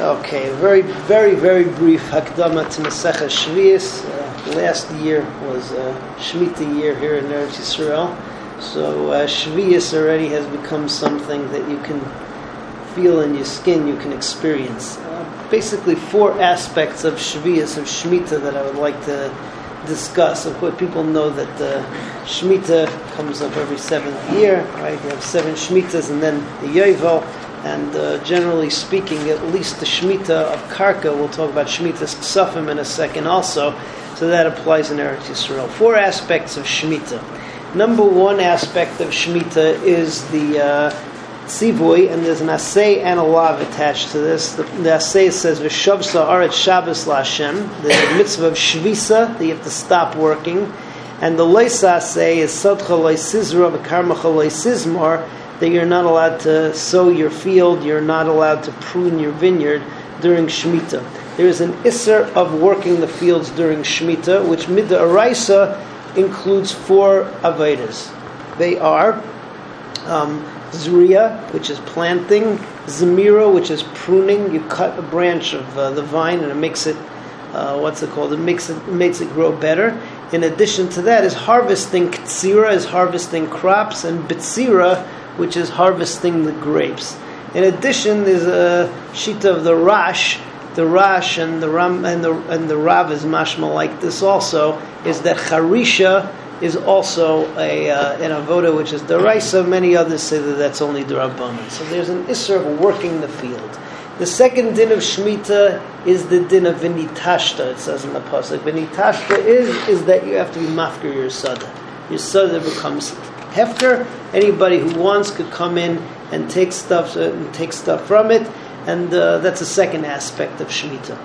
Okay, very, very, very brief Hakdama to Masechah Shvius. Uh, last year was uh, Shemitah year here in Eretz Yisrael. So uh, Shvius already has become something that you can feel in your skin, you can experience. Uh, basically, four aspects of Shvius, of Shemitah, that I would like to discuss. Of course, people know that uh, Shemitah comes up every seventh year, right? You have seven Shemitahs and then the Yovel. And uh, generally speaking, at least the Shemitah of Karka, we'll talk about Shemitah's Ksafim in a second also, so that applies in Eretz Yisrael. Four aspects of Shemitah. Number one aspect of Shemitah is the uh, Tzivoy, and there's an assay and a lav attached to this. The, the assay says, V'shavsa aret Shabbos la'Hashem, the mitzvah of Shvisa, that you have to stop working. And the Leisa assay is Sadcha lo'isizra v'karmacha lo'isizmar, that you're not allowed to sow your field, you're not allowed to prune your vineyard during Shemitah. There is an Isser of working the fields during Shemitah, which Midda Araisa includes four Avedas. They are um, Zriya, which is planting, Zemira, which is pruning. You cut a branch of uh, the vine and it makes it, uh, what's it called? It makes it, makes it grow better. In addition to that, is harvesting. Ktsira is harvesting crops, and Bitsira, which is harvesting the grapes. In addition, there's a sheet of the Rash. The Rash and the Ram and the and the Rav is mashma like this also is that Harisha is also a uh, an avoda which is deraisa. Many others say that that's only derabanan. So there's an isser of working the field. The second din of shmita is the din of vinitashta. It says in the pasuk. Vinitashta is is that you have to be mafker your sada. Your sada becomes hefker. Anybody who wants could come in and take stuff uh, and take stuff from it, and uh, that's a second aspect of shmita.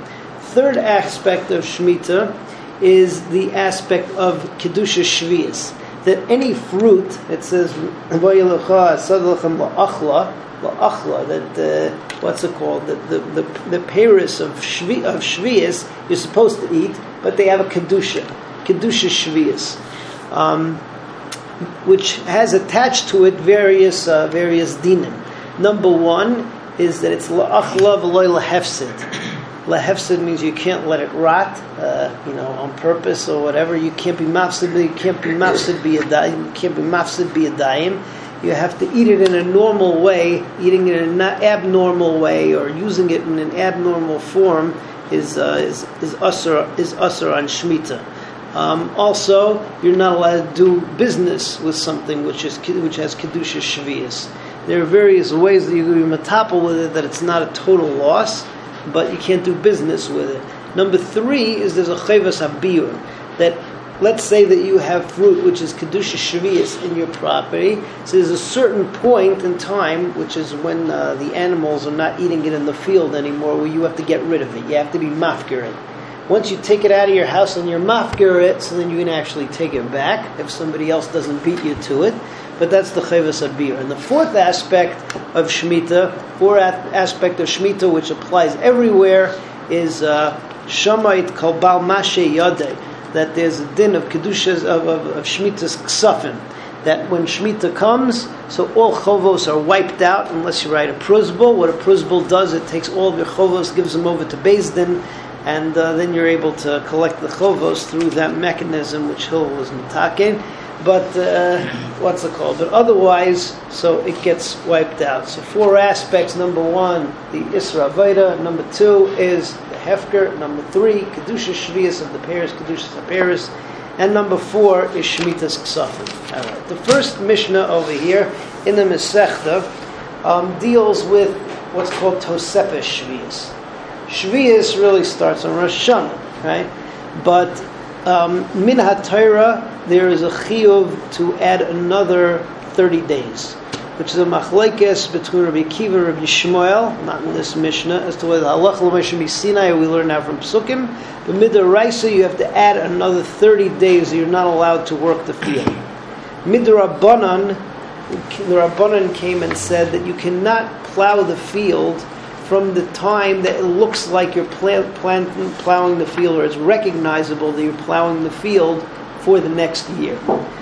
Third aspect of shmita is the aspect of kedusha shvius. That any fruit, it says la'achla, that uh, what's it called? That the the the paris of shvi, of shvius you're supposed to eat, but they have a kedusha, kedusha shvius. Um, which has attached to it various uh, various dinim. Number one is that it's la'achla v'loy lahefsid. Lahefsid means you can't let it rot, uh, you know, on purpose or whatever. You can't be mafsid, you can't be mafsid be a daim, you can't be mafsid be a daim. You have to eat it in a normal way. Eating it in an abnormal way or using it in an abnormal form is uh, is is usher is usher on shmita. Um, also, you're not allowed to do business with something which is which has kedusha shvius. There are various ways that you can be matapel with it that it's not a total loss, but you can't do business with it. Number three is there's a chayvas habir that let's say that you have fruit which is kedusha shvius in your property. So there's a certain point in time, which is when uh, the animals are not eating it in the field anymore, where you have to get rid of it. You have to be mafkir it. Once you take it out of your house and you're mafkir it, so then you can actually take it back if somebody else doesn't beat you to it. But that's the chayvas abir. And the fourth aspect of shmita, fourth aspect of shmita, which applies everywhere, is uh, shamait kalbal mashe yadeh. That there's a din of kedushas of, of, of ksafim. That when shmita comes, so all chovos are wiped out unless you write a pruzbul. What a pruzbul does, it takes all of your chovos, gives them over to Din and uh, then you're able to collect the chovos through that mechanism which Hill was mitaken. But uh, what's it called? But otherwise, so it gets wiped out. So four aspects. Number one, the Isra Veda. Number two is the Hefker. Number three, Kedusha Shvias of the Paris, Kedusha Paris. And number four is Shemitah's Ksafim. All right. The first Mishnah over here in the Masechta um, deals with what's called Tosefes Shvias. Shvius really starts on Rosh Hashanah, right? But um, min HaTorah, there is a chiyuv to add another 30 days, which is a machlekes between Rabbi Kiva and Rabbi Yishmael, not in this Mishnah, as to whether halach l'moshe Sinai we learn now from Psukim. But midraisa, you have to add another 30 days. You're not allowed to work the field. Midrabanan, the Rabbanan came and said that you cannot plow the field from the time that it looks like you're plant, plowing the field or it's recognizable that you're plowing the field for the next year.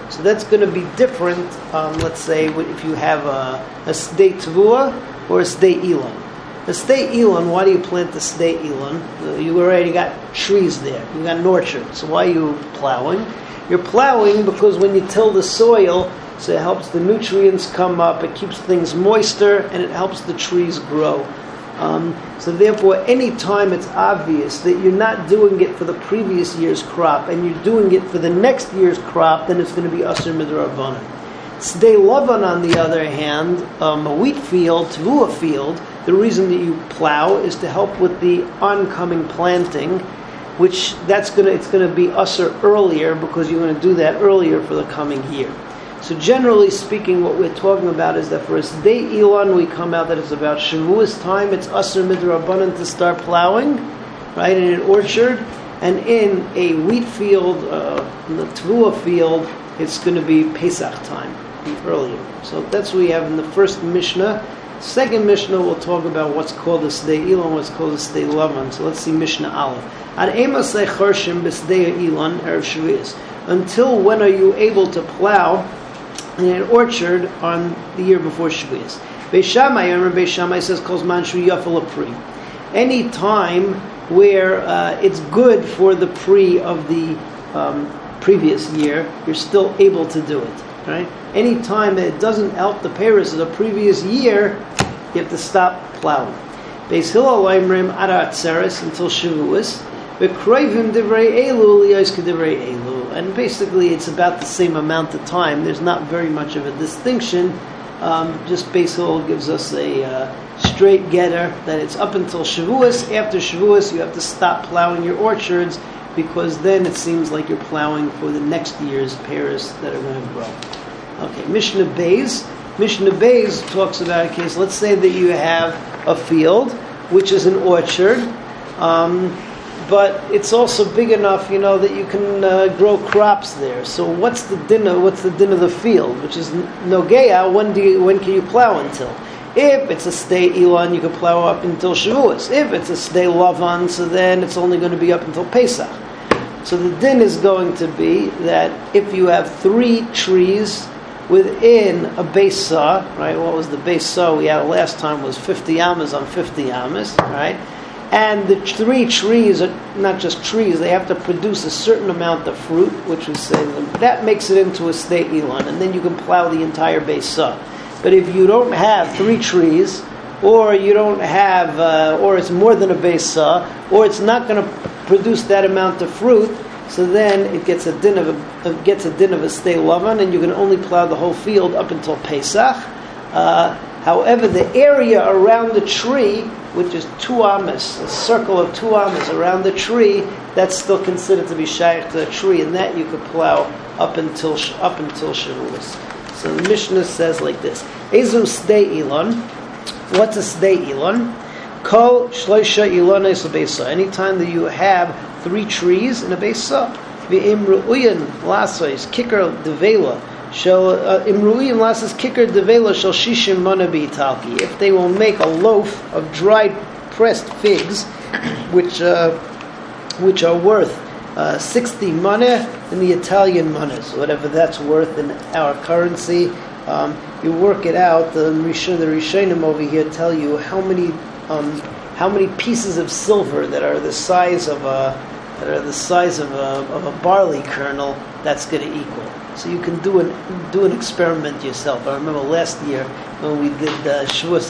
So that's going to be different, um, let's say, if you have a, a state tvua or a state Elon. A stay elon, why do you plant the stay elon? Uh, you already got trees there. You got an orchard. So why are you plowing? You're plowing because when you till the soil, so it helps the nutrients come up, it keeps things moister, and it helps the trees grow. Um, so therefore, any time it's obvious that you're not doing it for the previous year's crop and you're doing it for the next year's crop, then it's going to be Asr Midrabanan. Sdei Lavan, on the other hand, um, a wheat field, Tvua field, the reason that you plow is to help with the oncoming planting, which that's gonna it's gonna be usher earlier because you're gonna do that earlier for the coming year. So generally speaking, what we're talking about is that for day Elon, we come out that it's about Shavuos time. It's usher midrabanan to start plowing, right in an orchard, and in a wheat field, uh, in the tvua field, it's going to be Pesach time, earlier. So that's what we have in the first Mishnah. Second Mishnah, we'll talk about what's called the Sdei Elon, what's called the Sdei Lavan. So let's see Mishnah Aleph. Ad b'sdei erev. Until when are you able to plow in an orchard on the year before Shavuos? Beis Shammai, remember Beis Shammai says, calls manshu yafal pri. Any time where uh, it's good for the pre of the um, previous year, you're still able to do it. Right? Any time that it doesn't help the Paris of the previous year, you have to stop plowing. Beis Hillel Oimrim Ara Atzeres until Shavuos. V'kroivim divrei elu liyos k'divrei elu. And basically, it's about the same amount of time. There's not very much of a distinction. Um, just Hillel gives us a uh, straight getter that it's up until Shavuos. After Shavuos, you have to stop plowing your orchards because then it seems like you're plowing for the next year's pears that are going to grow. Okay, Mishnah Bays. Mishnah Bays talks about a case. Let's say that you have a field, which is an orchard, um, but it's also big enough, you know, that you can uh, grow crops there. So, what's the dinner? What's the din of the field? Which is nogea. When do you, when can you plow until? If it's a stay Elon, you can plow up until Shavuos. If it's a stay Lavan, so then it's only going to be up until Pesach. So the din is going to be that if you have three trees within a base saw, right? What was the base saw we had last time was 50 amas on 50 amas, right? And the three trees are not just trees; they have to produce a certain amount of fruit, which we say that makes it into a state elon, and then you can plow the entire base saw. But if you don't have three trees, or you don't have, uh, or it's more than a base saw, or it's not going to produce that amount of fruit, so then it gets a din of a it gets a din of a stay lavan, and you can only plow the whole field up until Pesach. Uh, however, the area around the tree, which is two amas, a circle of two amas around the tree, that's still considered to be shaykh to the tree, and that you could plow up until up until Shavuos. So the Mishnah says like this: Ezu stay elon. What's a stay elon? Kol shloisha ilones besa. Anytime that you have three trees in a besa, v'im ru'uyin lasois kicker devela. Shall uh, imru'im lasas kicker devela shall shishim mana talki. If they will make a loaf of dried pressed figs, which uh, which are worth uh, 60 money in the Italian monies, whatever that's worth in our currency. Um, you work it out. The Rishon, the Rishonim over here tell you how many um, how many pieces of silver that are the size of a that are the size of a, of a barley kernel that's going to equal. So you can do an do an experiment yourself. I remember last year when we did uh, Shavuos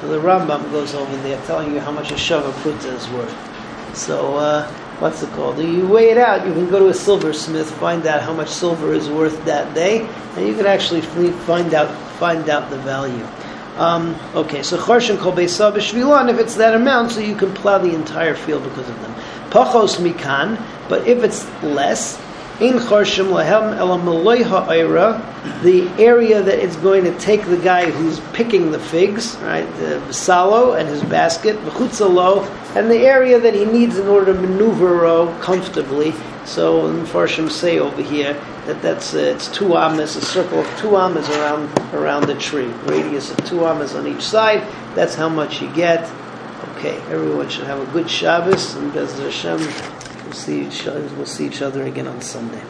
so the Rambam goes over there telling you how much a shava pruta is worth. So uh, what's it called? You weigh it out. You can go to a silversmith, find out how much silver is worth that day, and you can actually find out find out the value. Um, okay, so charshin kol beisa b'shvilan, if it's that amount, so you can plow the entire field because of them. Pachos mikan, but if it's less, in charshim lahem elam ha'ira, the area that it's going to take the guy who's picking the figs, right, the salo and his basket, v'chutzalo, and the area that he needs in order to maneuver comfortably. So in Farshim say over here that that's uh, it's two amas, a circle of two amas around around the tree, radius of two amas on each side. That's how much you get. Okay, everyone should have a good Shabbos, and Bez Hashem, we'll see each, other, we'll see each other again on Sunday.